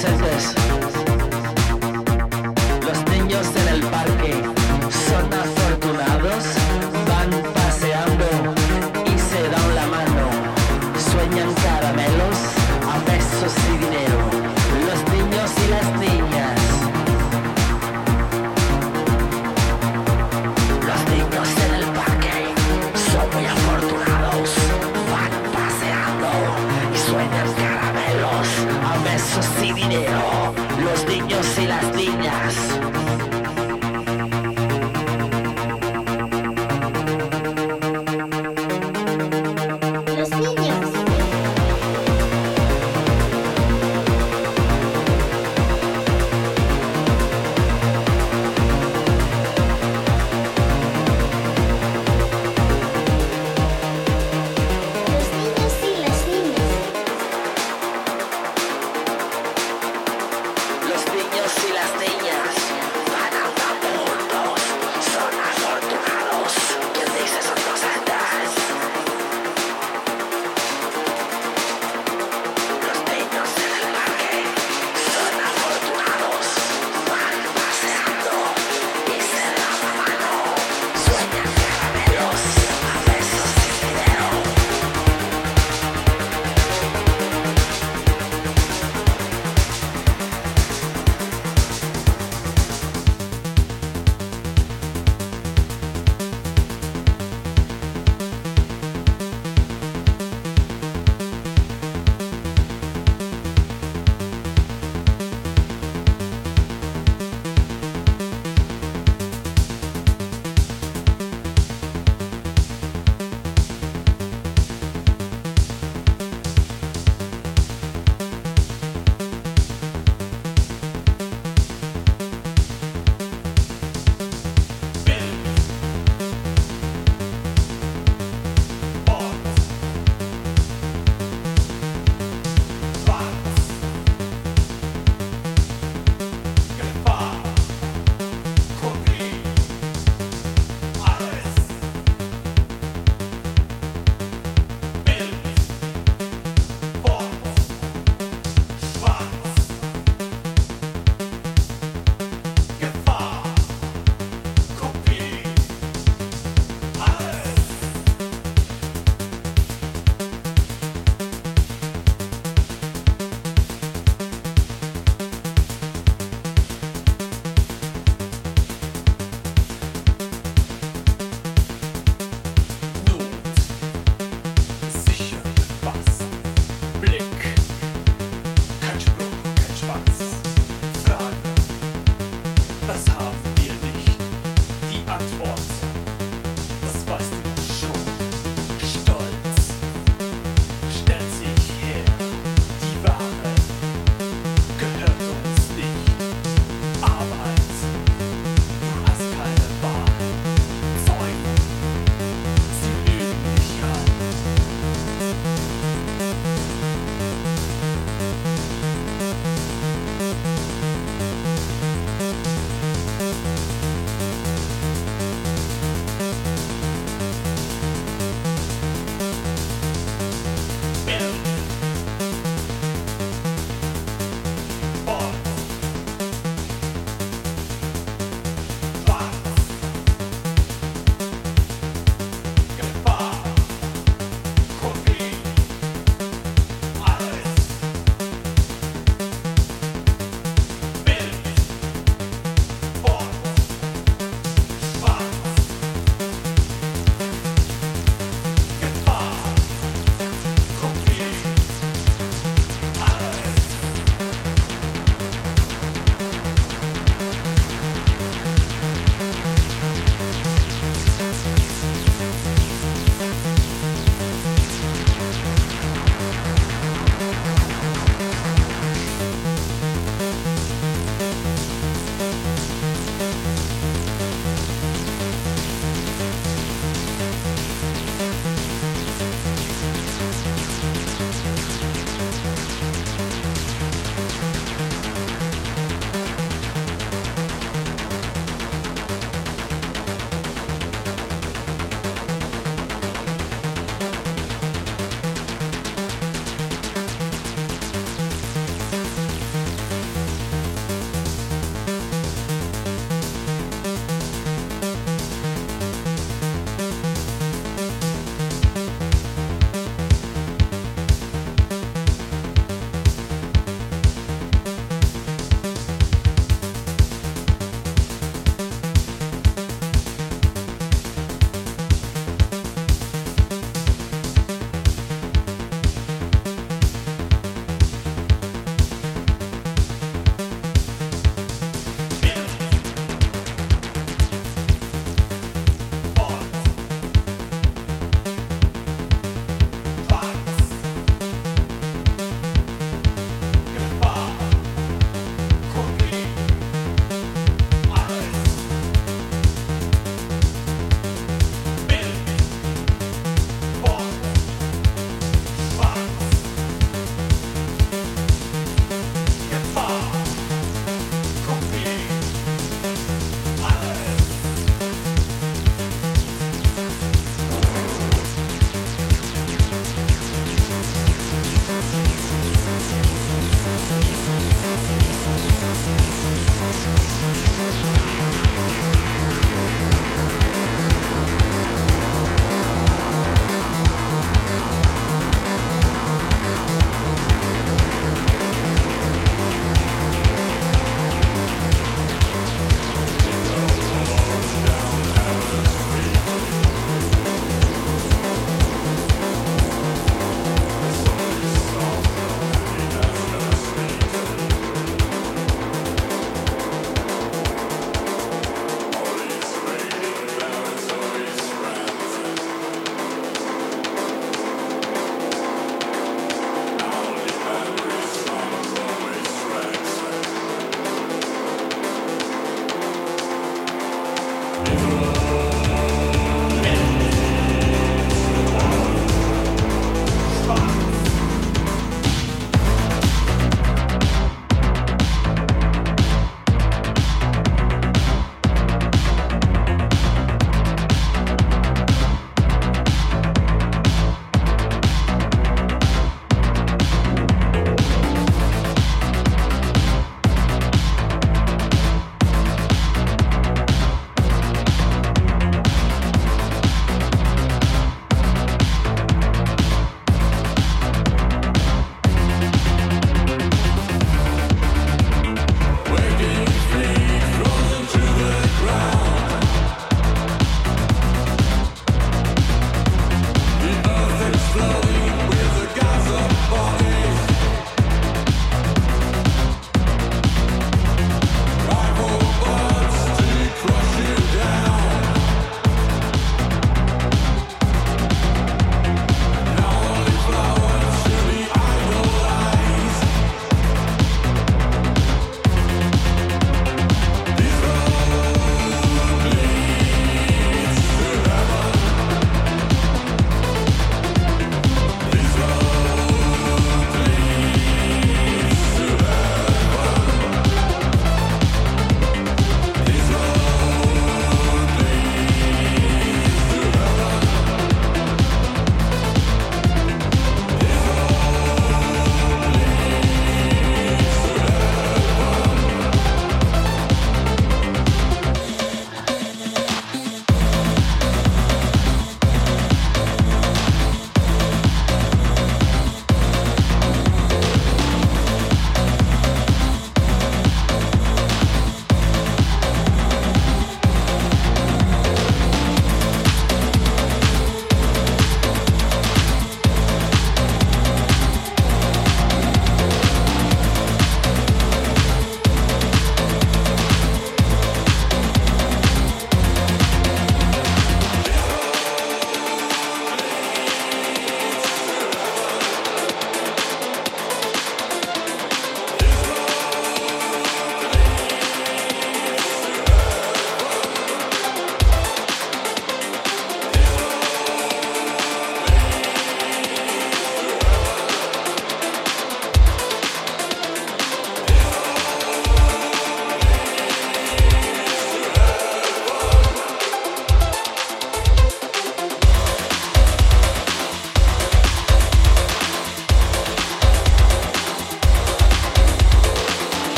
says this.